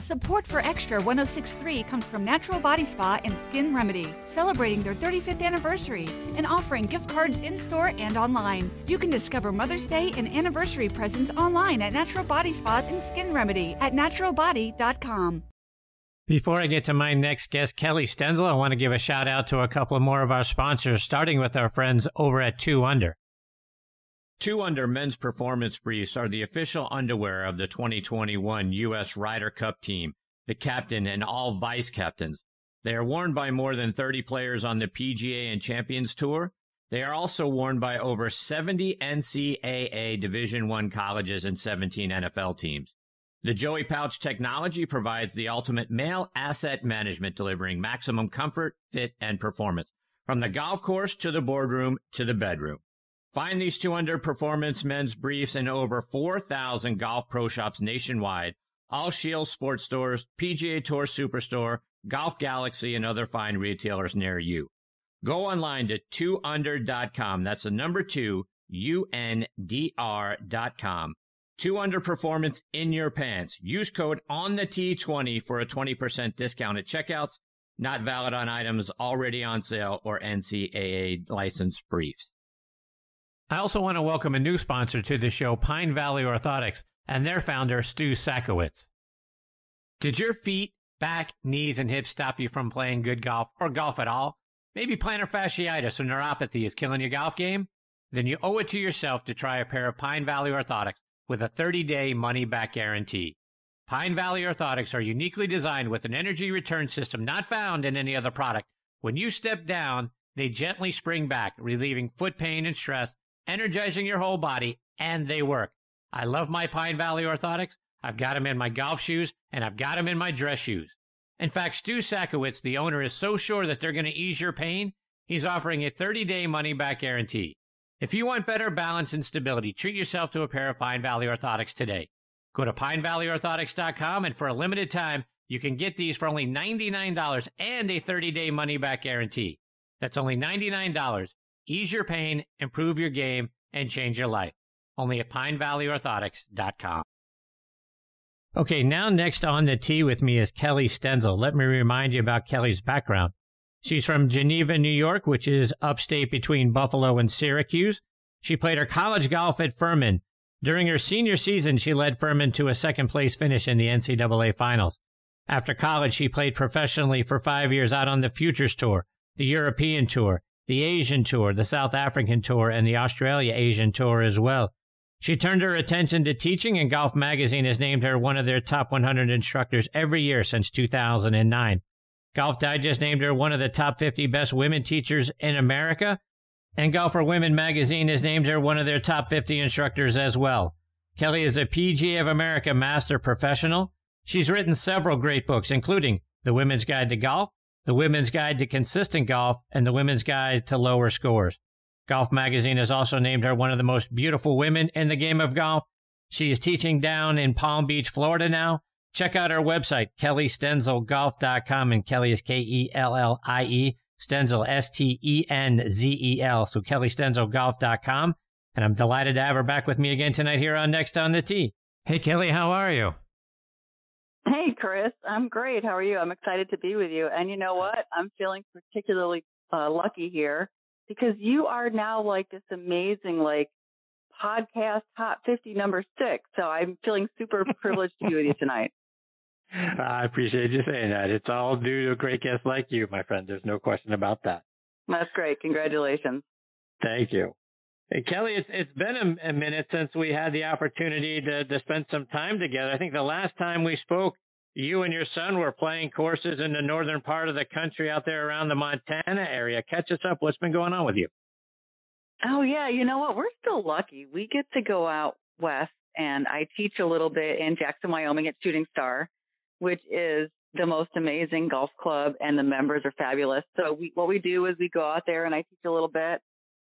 Support for Extra 1063 comes from Natural Body Spa and Skin Remedy, celebrating their 35th anniversary and offering gift cards in store and online. You can discover Mother's Day and anniversary presents online at Natural Body Spa and Skin Remedy at naturalbody.com. Before I get to my next guest, Kellie Stenzel, I want to give a shout out to a couple more of our sponsors, starting with our friends over at 2UNDR. 2UNDR men's performance briefs are the official underwear of the 2021 U.S. Ryder Cup team, the captain and all vice captains. They are worn by more than 30 players on the PGA and Champions Tour. They are also worn by over 70 NCAA Division 1 colleges and 17 NFL teams. The Joey Pouch technology provides the ultimate male asset management, delivering maximum comfort, fit, and performance from the golf course to the boardroom to the bedroom. Find these 200 performance men's briefs in over 4,000 golf pro shops nationwide, all Shield sports stores, PGA Tour Superstore, Golf Galaxy, and other fine retailers near you. Go online to 2undr.com. That's the number 2, U-N-D-R.com. 2UNDR performance in your pants. Use code on the T20 for a 20% discount at checkouts. Not valid on items already on sale or NCAA licensed briefs. I also want to welcome a new sponsor to the show, Pine Valley Orthotics, and their founder, Stu Sakowitz. Did your feet, back, knees, and hips stop you from playing good golf or golf at all? Maybe plantar fasciitis or neuropathy is killing your golf game? Then you owe it to yourself to try a pair of Pine Valley Orthotics with a 30 day money back guarantee. Pine Valley Orthotics are uniquely designed with an energy return system not found in any other product. When you step down, they gently spring back, relieving foot pain and stress energizing your whole body, and they work. I love my Pine Valley orthotics. I've got them in my golf shoes, and I've got them in my dress shoes. In fact, Stu Sakowitz, the owner, is so sure that they're going to ease your pain, he's offering a 30 day money back guarantee. If you want better balance and stability, treat yourself to a pair of Pine Valley orthotics today. Go to pinevalleyorthotics.com, and for a limited time, you can get these for only $99 and a 30 day money back guarantee. That's only $99 ease your pain, improve your game, and change your life. Only at pinevalleyorthotics.com. Okay, now next on the tee with me is Kellie Stenzel. Let me remind you about Kellie's background. She's from Geneva, New York, which is upstate between Buffalo and Syracuse. She played her college golf at Furman. During her senior season, she led Furman to a second place finish in the NCAA finals. After college, she played professionally for five years out on the Futures Tour, the European Tour, the Asian Tour, the South African Tour, and the Australia Asian Tour as well. She turned her attention to teaching, and Golf Magazine has named her one of their top 100 instructors every year since 2009. Golf Digest named her one of the top 50 best women teachers in America, and Golfer Women magazine has named her one of their top 50 instructors as well. Kellie is a PGA of America Master Professional. She's written several great books, including The Women's Guide to Golf, the Women's Guide to Consistent Golf, and The Women's Guide to Lower Scores. Golf Magazine has also named her one of the most beautiful women in the game of golf. She is teaching down in Palm Beach, Florida now. Check out her website, kelliestenzelgolf.com, and Kellie is K E L L I E, Stenzel, S T E N Z E L. So kelliestenzelgolf.com. And I'm delighted to have her back with me again tonight here on Next on the Tee. Hey, Kellie, how are you? Chris. I'm great. How are you? I'm excited to be with you. And you know what? I'm feeling particularly uh, lucky here because you are now like this amazing, like, podcast top 50 number six. So I'm feeling super privileged to be with you tonight. I appreciate you saying that. It's all due to a great guest like you, my friend. There's no question about that. That's great. Congratulations. Thank you. Hey, Kellie, it's, it's been a, a, minute since we had the opportunity to, to spend some time together. I think the last time we spoke, you and your son were playing courses in the northern part of the country out there around the Montana area. Catch us up. What's been going on with you? Oh, yeah. You know what? We're still lucky. We get to go out west and I teach a little bit in Jackson, Wyoming at Shooting Star, which is the most amazing golf club and the members are fabulous. So we, what we do is we go out there and I teach a little bit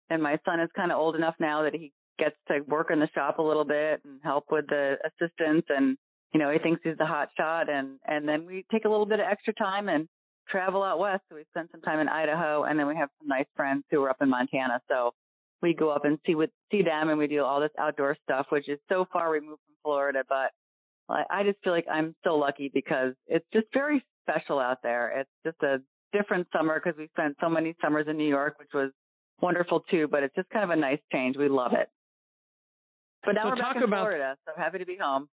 and my son is kind of old enough now that he gets to work in the shop a little bit and help with the assistants and you know he thinks he's the hot shot and and then we take a little bit of extra time and travel out west so we spend some time in Idaho and then we have some nice friends who are up in Montana so we go up and see with see them and we do all this outdoor stuff which is so far removed from Florida but I I just feel like I'm so lucky because it's just very special out there. It's just a different summer because we spent so many summers in New York, which was wonderful too, but it's just kind of a nice change. We love it. But now so we're back in about, Florida, so happy to be home.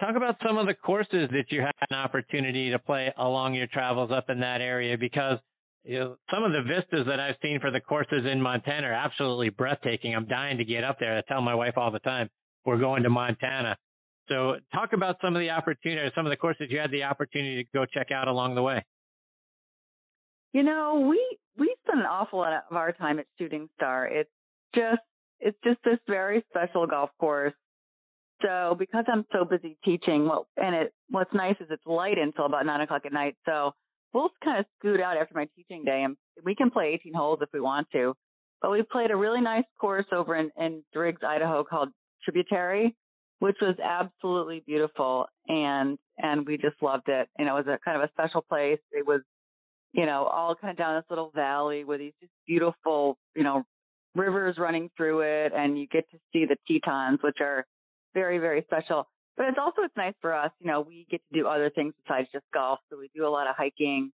Talk about some of the courses that you had an opportunity to play along your travels up in that area because you know, some of the vistas that I've seen for the courses in Montana are absolutely breathtaking. I'm dying to get up there. I tell my wife all the time, we're going to Montana. So talk about some of the opportunities, some of the courses you had the opportunity to go check out along the way. You know, we we spend an awful lot of our time at Shooting Star. It's just it's just this very special golf course. So because I'm so busy teaching, well, and it what's nice is it's light until about nine o'clock at night. So we'll kind of scoot out after my teaching day, and we can play 18 holes if we want to. But we played a really nice course over in, in Driggs, Idaho, called Tributary, which was absolutely beautiful, and and we just loved it. Know, it was a kind of a special place. It was you know, all kind of down this little valley with these just beautiful, you know, rivers running through it and you get to see the Tetons, which are very, very special. But it's also, it's nice for us, you know, we get to do other things besides just golf. So we do a lot of hiking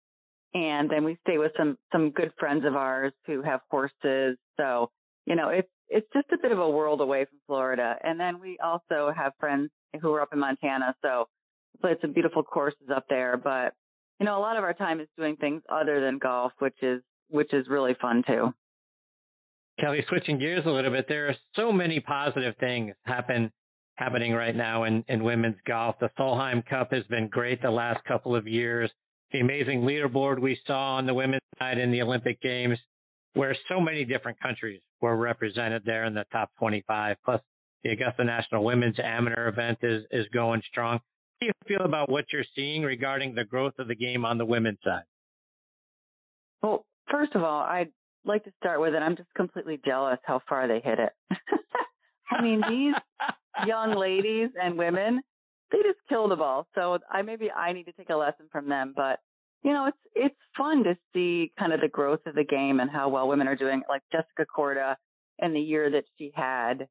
and then we stay with some, some good friends of ours who have horses. So, you know, it's, it's just a bit of a world away from Florida. And then we also have friends who are up in Montana. So we played some beautiful courses up there, but you know, a lot of our time is doing things other than golf, which is which is really fun too. Kellie, switching gears a little bit, there are so many positive things happen happening right now in, in women's golf. The Solheim Cup has been great the last couple of years. The amazing leaderboard we saw on the women's side in the Olympic Games, where so many different countries were represented there in the top 25. Plus, the Augusta National Women's Amateur event is is going strong How do you feel about what you're seeing regarding the growth of the game on the women's side? Well, first of all, I'd like to start with it. I'm just completely jealous how far they hit it. I mean, these young ladies and women, they just kill the ball. So I maybe I need to take a lesson from them, but you know, it's it's fun to see kind of the growth of the game and how well women are doing. Like Jessica Korda and the year that she had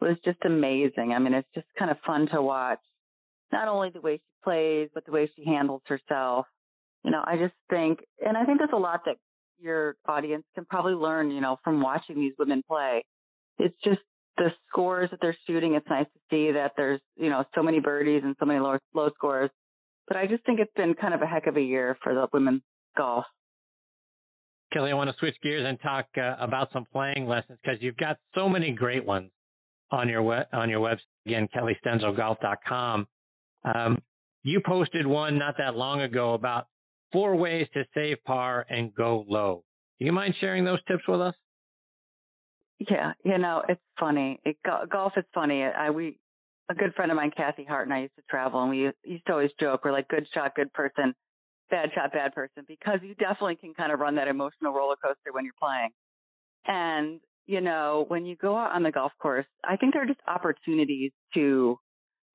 was just amazing. I mean, it's just kind of fun to watch not only the way she plays, but the way she handles herself. You know, I just think, and I think there's a lot that your audience can probably learn, you know, from watching these women play. It's just the scores that they're shooting. It's nice to see that there's, you know, so many birdies and so many low, low scores. But I just think it's been kind of a heck of a year for the women's golf. Kellie, I want to switch gears and talk uh, about some playing lessons because you've got so many great ones on your web, on your website. Again, KellieStenzelGolf.com. Um, you posted one not that long ago about four ways to save par and go low. Do you mind sharing those tips with us? Yeah, you know, it's funny. It, golf is funny. I we a good friend of mine, Kathy Hart, and I used to travel, and we used, used to always joke, we're like good shot, good person, bad shot, bad person, because you definitely can kind of run that emotional roller coaster when you're playing. And you know, when you go out on the golf course, I think there are just opportunities to,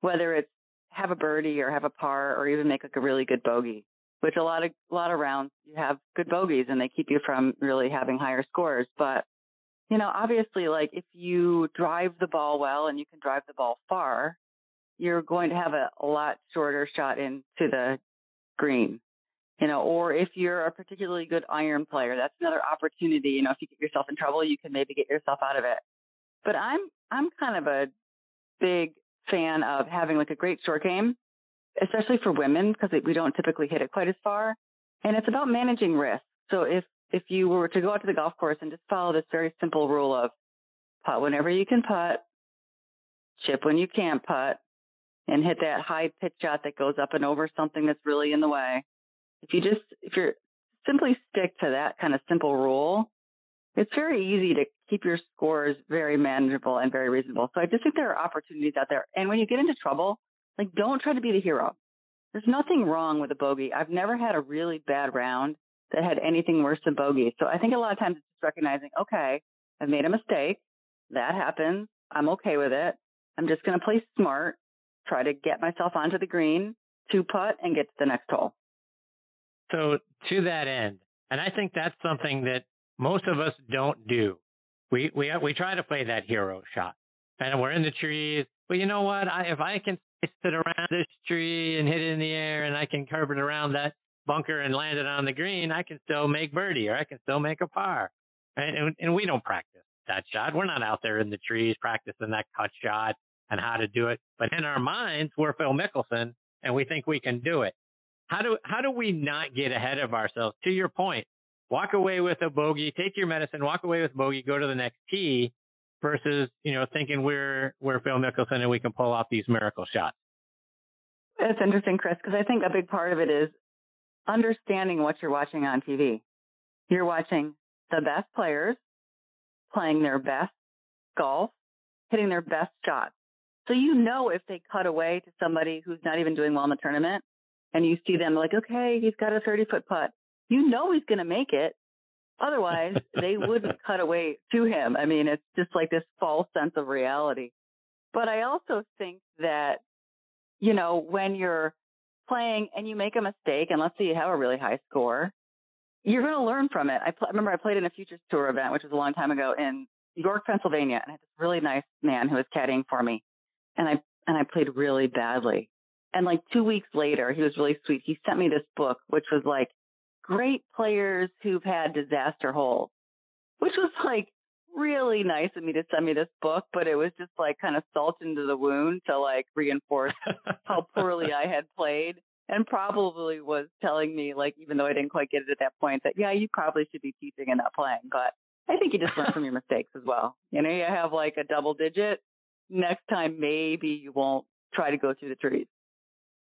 whether it's have a birdie or have a par or even make like a really good bogey, which a lot of, a lot of rounds you have good bogeys and they keep you from really having higher scores. But, you know, obviously like if you drive the ball well and you can drive the ball far, you're going to have a, a lot shorter shot into the green. You know, or if you're a particularly good iron player, that's another opportunity. You know, if you get yourself in trouble, you can maybe get yourself out of it. But I'm, I'm kind of a big fan of having like a great short game, especially for women because we don't typically hit it quite as far. And it's about managing risk. So if, if you were to go out to the golf course and just follow this very simple rule of putt whenever you can putt, chip when you can't putt, and hit that high pitch shot that goes up and over something that's really in the way. If you just, if you're simply stick to that kind of simple rule, it's very easy to keep your scores very manageable and very reasonable. So I just think there are opportunities out there. And when you get into trouble, like don't try to be the hero. There's nothing wrong with a bogey. I've never had a really bad round that had anything worse than bogey. So I think a lot of times it's just recognizing, okay, I've made a mistake. That happens. I'm okay with it. I'm just going to play smart, try to get myself onto the green, two putt, and get to the next hole. So to that end, and I think that's something that most of us don't do. We we we try to play that hero shot, and we're in the trees. But you know what? I, if I can sit around this tree and hit it in the air and I can curve it around that bunker and land it on the green, I can still make birdie or I can still make a par. And, and, we don't practice that shot. We're not out there in the trees practicing that cut shot and how to do it. But in our minds, we're Phil Mickelson and we think we can do it. How do, how do we not get ahead of ourselves? To your point, walk away with a bogey, take your medicine, walk away with bogey, go to the next tee versus, you know, thinking we're, we're Phil Mickelson and we can pull off these miracle shots. It's interesting, Chris, because I think a big part of it is understanding what you're watching on TV. You're watching the best players playing their best golf, hitting their best shots. So you know if they cut away to somebody who's not even doing well in the tournament and you see them like, okay, he's got a 30 foot putt. You know he's going to make it. Otherwise, they wouldn't cut away to him. I mean, it's just like this false sense of reality. But I also think that, you know, when you're playing and you make a mistake, and let's say you have a really high score, you're going to learn from it. I pl- remember I played in a Futures Tour event, which was a long time ago in York, Pennsylvania, and I had this really nice man who was caddying for me, and I and I played really badly. And like two weeks later, he was really sweet. He sent me this book, which was like great players who've had disaster holes, which was like really nice of me to send me this book, but it was just like kind of salt into the wound to like reinforce how poorly I had played and probably was telling me like, even though I didn't quite get it at that point that, yeah, you probably should be teaching and not playing, but I think you just learn from your mistakes as well. You know, you have like a double digit. Next time, maybe you won't try to go through the trees.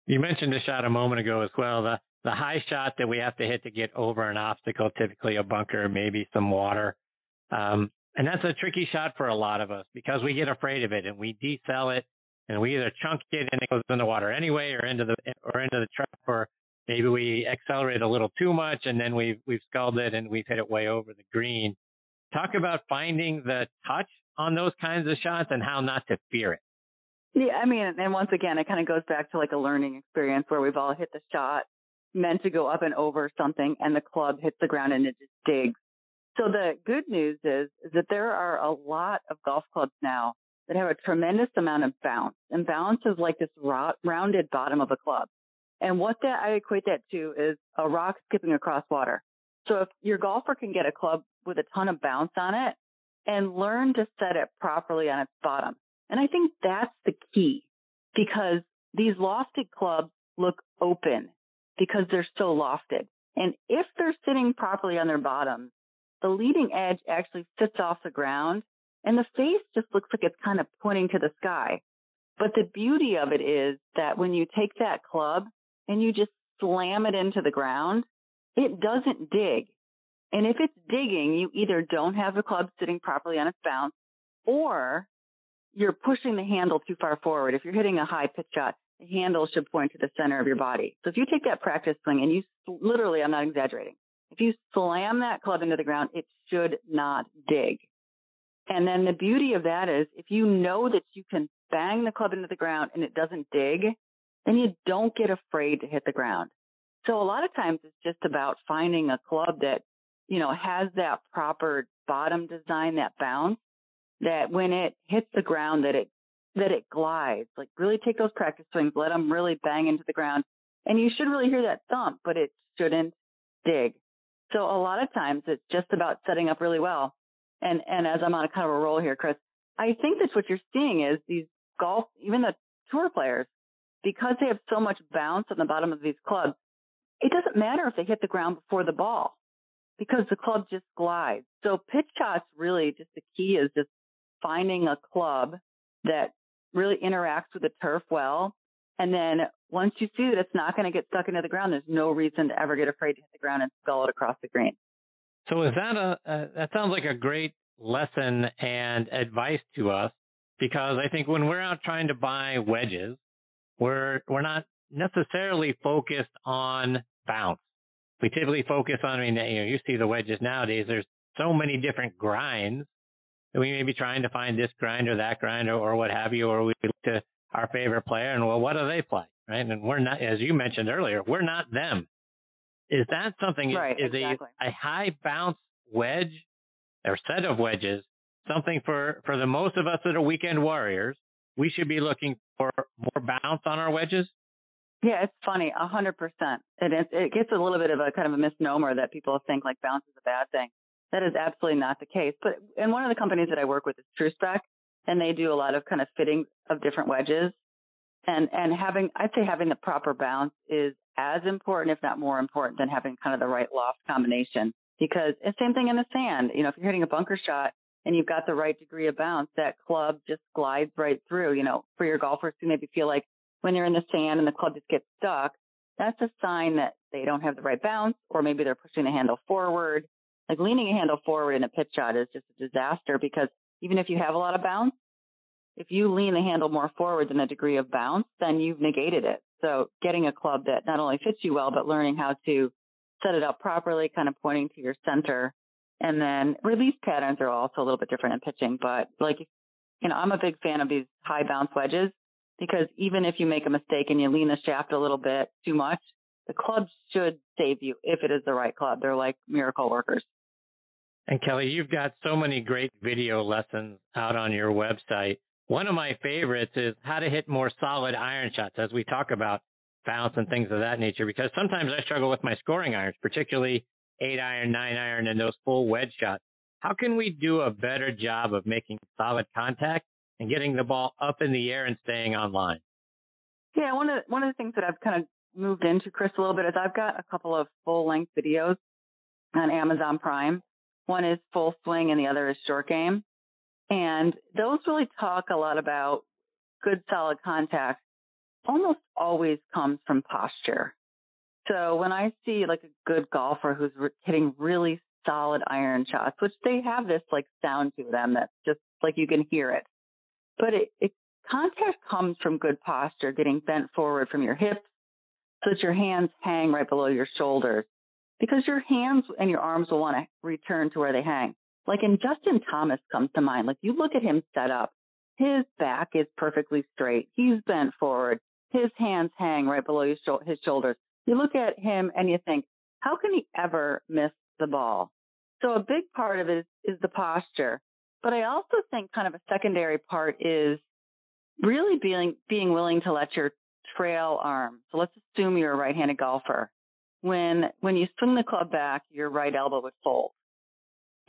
You mentioned a shot a moment ago as well. The the high shot that we have to hit to get over an obstacle, typically a bunker, maybe some water. Um, and that's a tricky shot for a lot of us because we get afraid of it and we decel it and we either chunk it and it goes in the water anyway or into the or into the trap or maybe we accelerate a little too much and then we've we've skulled it and we've hit it way over the green. Talk about finding the touch on those kinds of shots and how not to fear it. Yeah, I mean, and once again, it kind of goes back to like a learning experience where we've all hit the shot meant to go up and over something and the club hits the ground and it just digs. So the good news is, is that there are a lot of golf clubs now that have a tremendous amount of bounce and bounce is like this rounded bottom of a club. And what that I equate that to is a rock skipping across water. So if your golfer can get a club with a ton of bounce on it and learn to set it properly on its bottom. And I think that's the key because these lofted clubs look open because they're so lofted. And if they're sitting properly on their bottom, the leading edge actually sits off the ground and the face just looks like it's kind of pointing to the sky. But the beauty of it is that when you take that club and you just slam it into the ground, it doesn't dig. And if it's digging, you either don't have the club sitting properly on its bounce or you're pushing the handle too far forward. If you're hitting a high pitch shot, the handle should point to the center of your body. So if you take that practice swing and you literally, I'm not exaggerating, if you slam that club into the ground, it should not dig. And then the beauty of that is if you know that you can bang the club into the ground and it doesn't dig, then you don't get afraid to hit the ground. So a lot of times it's just about finding a club that, you know, has that proper bottom design, that bounce, that when it hits the ground, that it, that it glides. Like really take those practice swings, let them really bang into the ground. And you should really hear that thump, but it shouldn't dig. So a lot of times it's just about setting up really well. And, and as I'm on a kind of a roll here, Chris, I think that's what you're seeing is these golf, even the tour players, because they have so much bounce on the bottom of these clubs, it doesn't matter if they hit the ground before the ball because the club just glides. So pitch shots really just the key is just finding a club that really interacts with the turf well. And then once you see that it's not going to get stuck into the ground, there's no reason to ever get afraid to hit the ground and skull it across the green. So is that a, a that sounds like a great lesson and advice to us because I think when we're out trying to buy wedges, we're we're not necessarily focused on bounce. We typically focus on, I mean, you know, you see the wedges nowadays. There's so many different grinds that we may be trying to find this grind or that grind or, or what have you, or we look to our favorite player and well, what do they play, right? And we're not, as you mentioned earlier, we're not them. Is that something? Right, is exactly. a, a high bounce wedge or set of wedges something for for the most of us that are weekend warriors? We should be looking for more bounce on our wedges? Yeah, it's funny, a hundred percent. And it, it gets a little bit of a kind of a misnomer that people think like bounce is a bad thing. That is absolutely not the case. But in one of the companies that I work with is TrueSpec, and they do a lot of kind of fitting of different wedges. And and having, I'd say having the proper bounce is as important, if not more important, than having kind of the right loft combination. Because it's same thing in the sand. You know, if you're hitting a bunker shot and you've got the right degree of bounce, that club just glides right through. You know, for your golfers who maybe feel like when they're in the sand and the club just gets stuck, that's a sign that they don't have the right bounce, or maybe they're pushing the handle forward. Like leaning a handle forward in a pitch shot is just a disaster because even if you have a lot of bounce, if you lean the handle more forward than the degree of bounce, then you've negated it. So getting a club that not only fits you well, but learning how to set it up properly, kind of pointing to your center. And then release patterns are also a little bit different in pitching, but like, you know, I'm a big fan of these high bounce wedges because even if you make a mistake and you lean the shaft a little bit too much, the club should save you if it is the right club. They're like miracle workers. And Kellie, you've got so many great video lessons out on your website. One of my favorites is how to hit more solid iron shots as we talk about bounce and things of that nature, because sometimes I struggle with my scoring irons, particularly eight iron, nine iron, and those full wedge shots. How can we do a better job of making solid contact and getting the ball up in the air and staying on line? Yeah, one of one of the things that I've kind of moved into, Chris, a little bit is I've got a couple of full length videos on Amazon Prime. One is full swing and the other is short game. And those really talk a lot about good solid contact almost always comes from posture. So when I see like a good golfer who's hitting really solid iron shots, which they have this like sound to them that's just like you can hear it. But it, it contact comes from good posture, getting bent forward from your hips so that your hands hang right below your shoulders because your hands and your arms will want to return to where they hang. Like in Justin Thomas comes to mind. Like you look at him set up, his back is perfectly straight. He's bent forward. His hands hang right below his, his shoulders. You look at him and you think, how can he ever miss the ball? So a big part of it is, is the posture. But I also think kind of a secondary part is really being, being willing to let your trail arm. So let's assume you're a right-handed golfer. When, when you swing the club back, your right elbow would fold.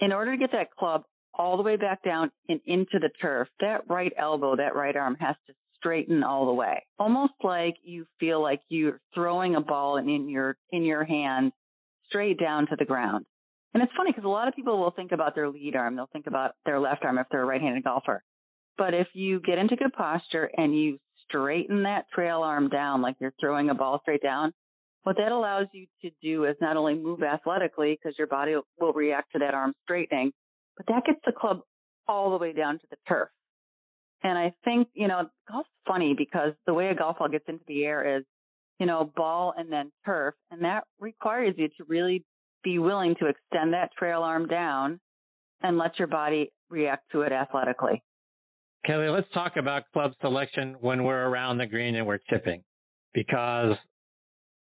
In order to get that club all the way back down and into the turf, that right elbow, that right arm has to straighten all the way. Almost like you feel like you're throwing a ball in your, in your hand straight down to the ground. And it's funny because a lot of people will think about their lead arm. They'll think about their left arm if they're a right-handed golfer. But if you get into good posture and you straighten that trail arm down like you're throwing a ball straight down, what that allows you to do is not only move athletically because your body will react to that arm straightening, but that gets the club all the way down to the turf. And I think, you know, golf's funny because the way a golf ball gets into the air is, you know, ball and then turf. And that requires you to really be willing to extend that trail arm down and let your body react to it athletically. Kellie, let's talk about club selection when we're around the green and we're chipping because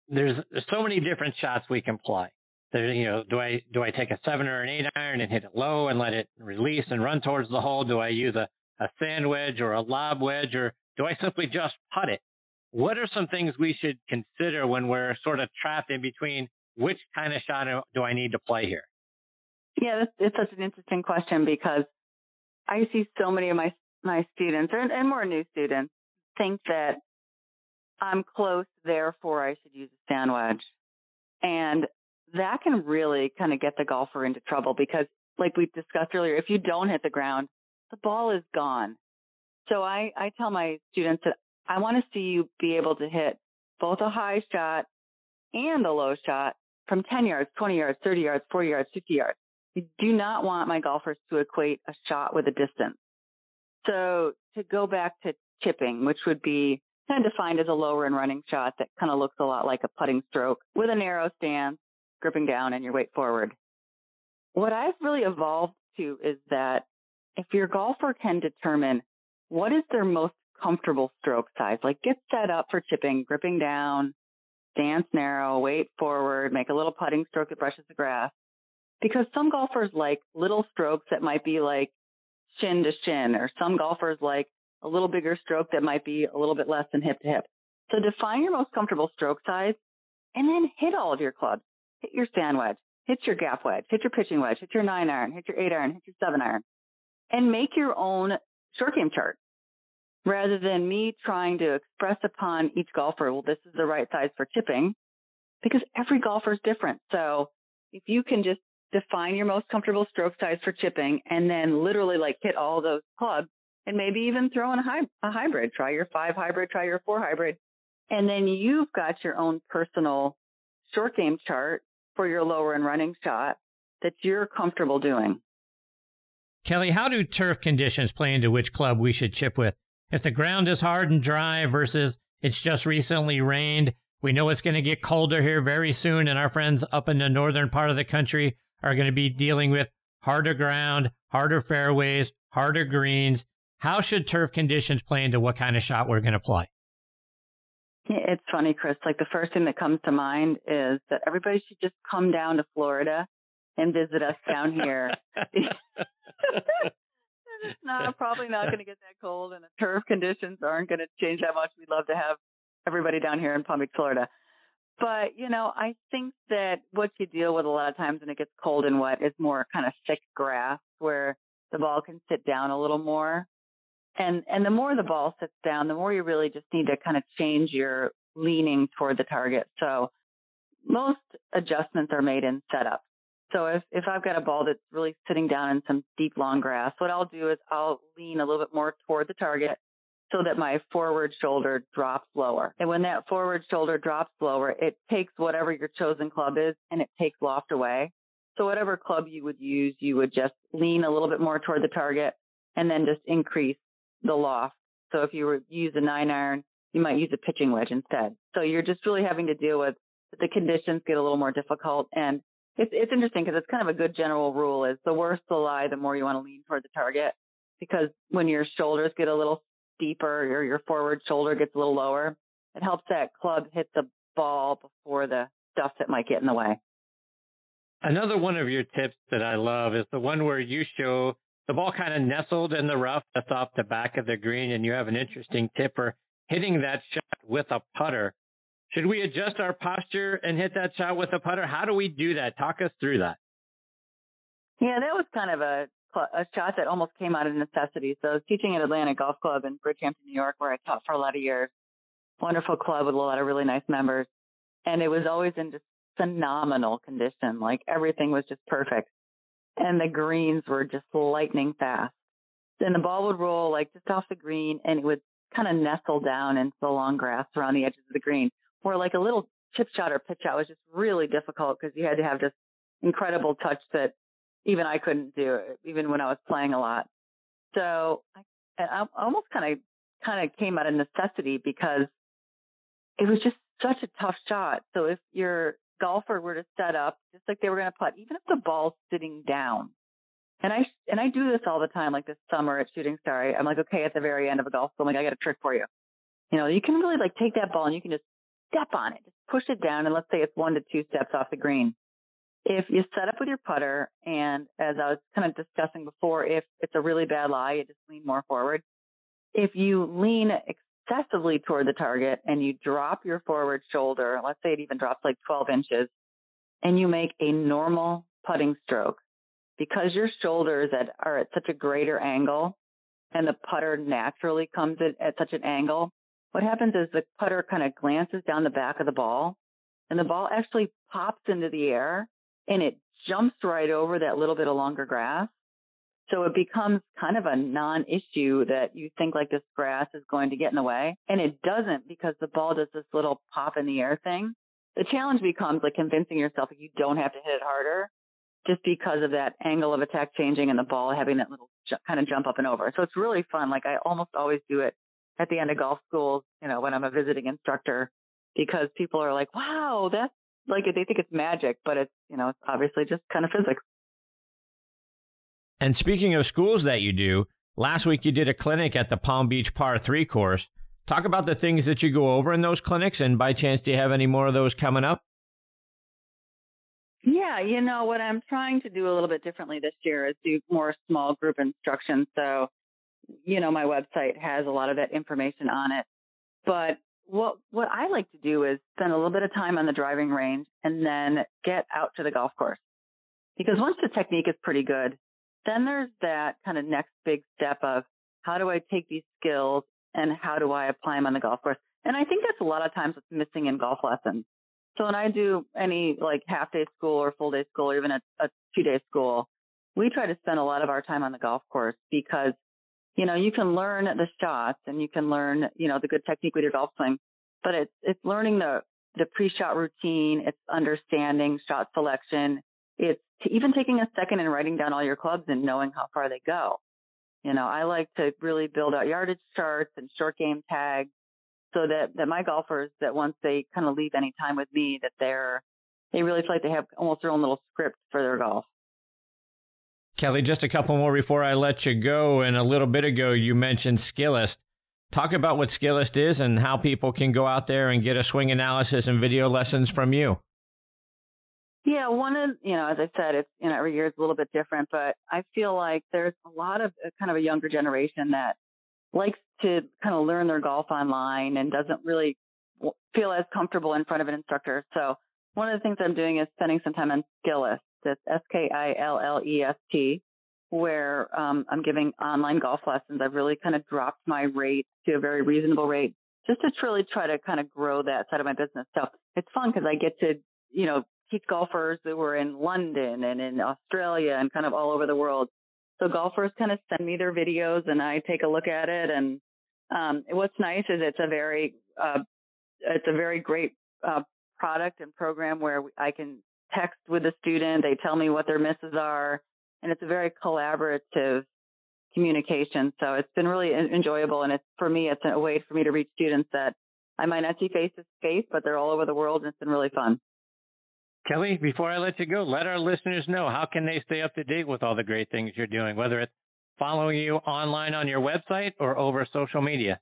there's, so many different shots we can play. There, you know, do I do I take a seven or an eight iron and hit it low and let it release and run towards the hole? Do I use a, a sand wedge or a lob wedge or do I simply just putt it? What are some things we should consider when we're sort of trapped in between which kind of shot do I need to play here? Yeah, it's such an interesting question because I see so many of my my students and, and more new students think that I'm close, therefore I should use a sand wedge. And that can really kind of get the golfer into trouble because like we discussed earlier, if you don't hit the ground, the ball is gone. So I, I tell my students that I want to see you be able to hit both a high shot and a low shot from 10 yards, 20 yards, 30 yards, 40 yards, 50 yards. I do not want my golfers to equate a shot with a distance. So to go back to chipping, which would be kind of defined as a lower and running shot that kind of looks a lot like a putting stroke with a narrow stance, gripping down and your weight forward. What I've really evolved to is that if your golfer can determine what is their most comfortable stroke size, like get set up for chipping, gripping down, stance narrow, weight forward, make a little putting stroke that brushes the grass. Because some golfers like little strokes that might be like shin to shin, or some golfers like a little bigger stroke that might be a little bit less than hip to hip. So define your most comfortable stroke size and then hit all of your clubs. Hit your sand wedge, hit your gap wedge, hit your pitching wedge, hit your nine iron, hit your eight iron, hit your seven iron, and make your own short game chart rather than me trying to express upon each golfer, well, this is the right size for chipping because every golfer is different. So if you can just define your most comfortable stroke size for chipping and then literally like hit all those clubs and maybe even throw in a, hy- a hybrid, try your five hybrid, try your four hybrid. And then you've got your own personal short game chart for your lower and running shot that you're comfortable doing. Kellie, how do turf conditions play into which club we should chip with? If the ground is hard and dry versus it's just recently rained, we know it's going to get colder here very soon, and our friends up in the northern part of the country are going to be dealing with harder ground, harder fairways, harder greens. How should turf conditions play into what kind of shot we're going to play? It's funny, Chris. Like the first thing that comes to mind is that everybody should just come down to Florida and visit us down here. it's not probably not going to get that cold, and the turf conditions aren't going to change that much. We'd love to have everybody down here in Palm Beach, Florida. But you know, I think that what you deal with a lot of times when it gets cold and wet is more kind of thick grass where the ball can sit down a little more. And and the more the ball sits down, the more you really just need to kind of change your leaning toward the target. So most adjustments are made in setup. So if, if I've got a ball that's really sitting down in some deep long grass, what I'll do is I'll lean a little bit more toward the target so that my forward shoulder drops lower. And when that forward shoulder drops lower, it takes whatever your chosen club is and it takes loft away. So whatever club you would use, you would just lean a little bit more toward the target and then just increase the loft. So if you were use a nine iron, you might use a pitching wedge instead. So you're just really having to deal with the conditions get a little more difficult and it's it's interesting because it's kind of a good general rule is the worse the lie, the more you want to lean toward the target because when your shoulders get a little steeper or your forward shoulder gets a little lower, it helps that club hit the ball before the stuff that might get in the way. Another one of your tips that I love is the one where you show the ball kind of nestled in the rough off the back of the green and you have an interesting tip for hitting that shot with a putter. Should we adjust our posture and hit that shot with a putter? How do we do that? Talk us through that. Yeah, that was kind of a a shot that almost came out of necessity. So I was teaching at Atlantic Golf Club in Bridgehampton, New York, where I taught for a lot of years. Wonderful club with a lot of really nice members. And it was always in just phenomenal condition. Like everything was just perfect. And the greens were just lightning fast. And the ball would roll like just off the green and it would kind of nestle down into the long grass around the edges of the green where like a little chip shot or pitch out was just really difficult because you had to have this incredible touch that even I couldn't do even when I was playing a lot. So I, I almost kind of kind of came out of necessity because it was just such a tough shot. So if your golfer were to set up just like they were going to putt, even if the ball's sitting down, and I and I do this all the time, like this summer at Shooting Star. I'm like, okay, at the very end of a golf school, I'm like, I got a trick for you. You know, you can really like take that ball and you can just step on it. Just push it down and let's say it's one to two steps off the green. If you set up with your putter and as I was kind of discussing before, if it's a really bad lie, you just lean more forward. If you lean excessively toward the target and you drop your forward shoulder, let's say it even drops like 12 inches and you make a normal putting stroke because your shoulders at, are at such a greater angle and the putter naturally comes at, at such an angle, what happens is the putter kind of glances down the back of the ball and the ball actually pops into the air and it jumps right over that little bit of longer grass. So it becomes kind of a non-issue that you think like this grass is going to get in the way and it doesn't because the ball does this little pop in the air thing. The challenge becomes like convincing yourself that you don't have to hit it harder just because of that angle of attack changing and the ball having that little ju- kind of jump up and over. So it's really fun. Like I almost always do it at the end of golf schools, you know, when I'm a visiting instructor, because people are like, wow, that's like, they think it's magic, but it's, you know, it's obviously just kind of physics. And speaking of schools that you do, last week you did a clinic at the Palm Beach Par 3 course. Talk about the things that you go over in those clinics, and by chance, do you have any more of those coming up? Yeah, you know, what I'm trying to do a little bit differently this year is do more small group instruction. So you know, my website has a lot of that information on it. But what what I like to do is spend a little bit of time on the driving range and then get out to the golf course. Because once the technique is pretty good, then there's that kind of next big step of how do I take these skills and how do I apply them on the golf course? And I think that's a lot of times what's missing in golf lessons. So when I do any like half day school or full day school or even a, a two day school, we try to spend a lot of our time on the golf course because, you know, you can learn the shots and you can learn, you know, the good technique with your golf swing, but it's, it's learning the, the pre-shot routine. It's understanding shot selection. It's even taking a second and writing down all your clubs and knowing how far they go. You know, I like to really build out yardage charts and short game tags so that, that my golfers that once they kind of leave any time with me that they're, they really feel like they have almost their own little script for their golf. Kellie, just a couple more before I let you go. And a little bit ago, you mentioned Skillest. Talk about what Skillest is and how people can go out there and get a swing analysis and video lessons from you. Yeah, one of, you know, as I said, it's, you know, every year is a little bit different, but I feel like there's a lot of uh, kind of a younger generation that likes to kind of learn their golf online and doesn't really feel as comfortable in front of an instructor. So one of the things I'm doing is spending some time on Skillest. It's S-K-I-L-L-E-S-T, where um, I'm giving online golf lessons. I've really kind of dropped my rate to a very reasonable rate just to truly try to kind of grow that side of my business. So it's fun because I get to, you know, teach golfers who were in London and in Australia and kind of all over the world. So golfers kind of send me their videos and I take a look at it. And um, what's nice is it's a very, uh, it's a very great uh, product and program where I can text with the student. They tell me what their misses are, and it's a very collaborative communication. So it's been really enjoyable, and it's for me, it's a way for me to reach students that I might not see face to face, but they're all over the world, and it's been really fun. Kellie, before I let you go, let our listeners know how can they stay up to date with all the great things you're doing, whether it's following you online on your website or over social media.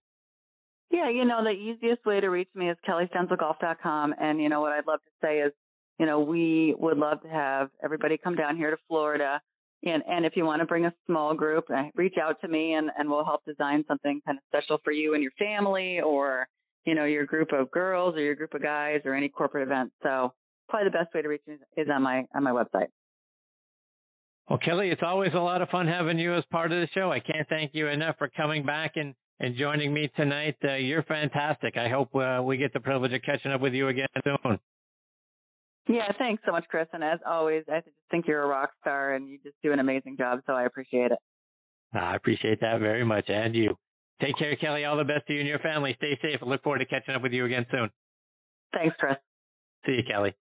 Yeah, you know, the easiest way to reach me is kelliestenzelgolf.com. And, you know, what I'd love to say is, you know, we would love to have everybody come down here to Florida. And, and if you want to bring a small group, uh, reach out to me and, and we'll help design something kind of special for you and your family or, you know, your group of girls or your group of guys or any corporate event. So probably the best way to reach me is on my, on my website. Well, Kellie, it's always a lot of fun having you as part of the show. I can't thank you enough for coming back and, and joining me tonight. Uh, you're fantastic. I hope uh, we get the privilege of catching up with you again soon. Yeah, thanks so much, Chris. And as always, I just think you're a rock star and you just do an amazing job. So I appreciate it. I appreciate that very much. And you. Take care, Kellie. All the best to you and your family. Stay safe. I look forward to catching up with you again soon. Thanks, Chris. See you, Kellie.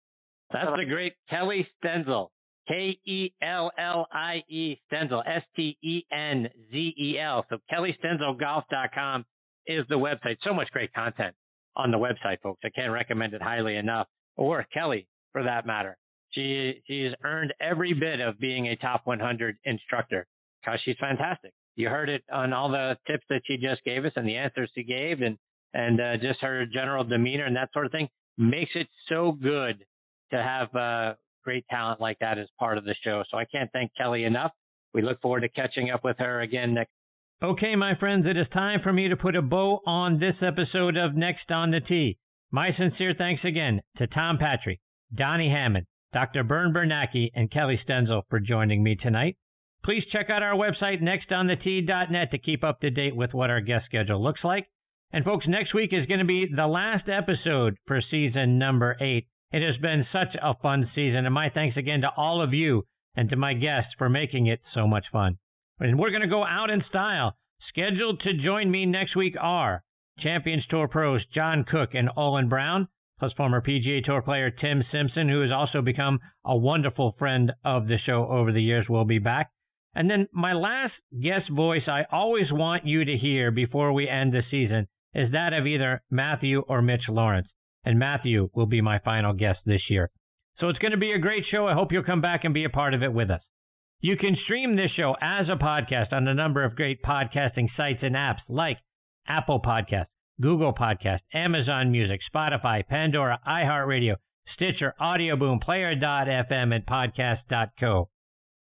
That's the great Kellie Stenzel. K E L L I E Stenzel, S T E N Z E L. So KellieStenzelGolf.com is the website. So much great content on the website, folks. I can't recommend it highly enough. Or Kellie, for that matter. She she's earned every bit of being a top 100 instructor because she's fantastic. You heard it on all the tips that she just gave us and the answers she gave, and and uh, just her general demeanor and that sort of thing makes it so good to have uh, great talent like that as part of the show. So I can't thank Kellie enough. We look forward to catching up with her again next. Okay, my friends, it is time for me to put a bow on this episode of Next on the Tee. My sincere thanks again to Tom Patry, Donnie Hammond, Dr. Bern Bernacki, and Kellie Stenzel for joining me tonight. Please check out our website, nextonthetee.net, to keep up to date with what our guest schedule looks like. And folks, next week is going to be the last episode for season number eight. It has been such a fun season, and my thanks again to all of you and to my guests for making it so much fun. And we're going to go out in style. Scheduled to join me next week are Champions Tour pros John Cook and Olin Brown, plus former PGA Tour player Tim Simpson, who has also become a wonderful friend of the show over the years, will be back. And then my last guest voice I always want you to hear before we end the season is that of either Matthew or Mitch Lawrence. And Matthew will be my final guest this year. So it's going to be a great show. I hope you'll come back and be a part of it with us. You can stream this show as a podcast on a number of great podcasting sites and apps like Apple Podcasts, Google Podcast, Amazon Music, Spotify, Pandora, iHeartRadio, Stitcher, Audioboom, Player.fm, and Podcast.co.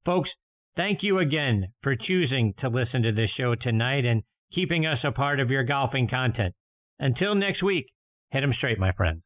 Folks, Thank you again for choosing to listen to this show tonight and keeping us a part of your golfing content. Until next week, hit 'em straight, my friends.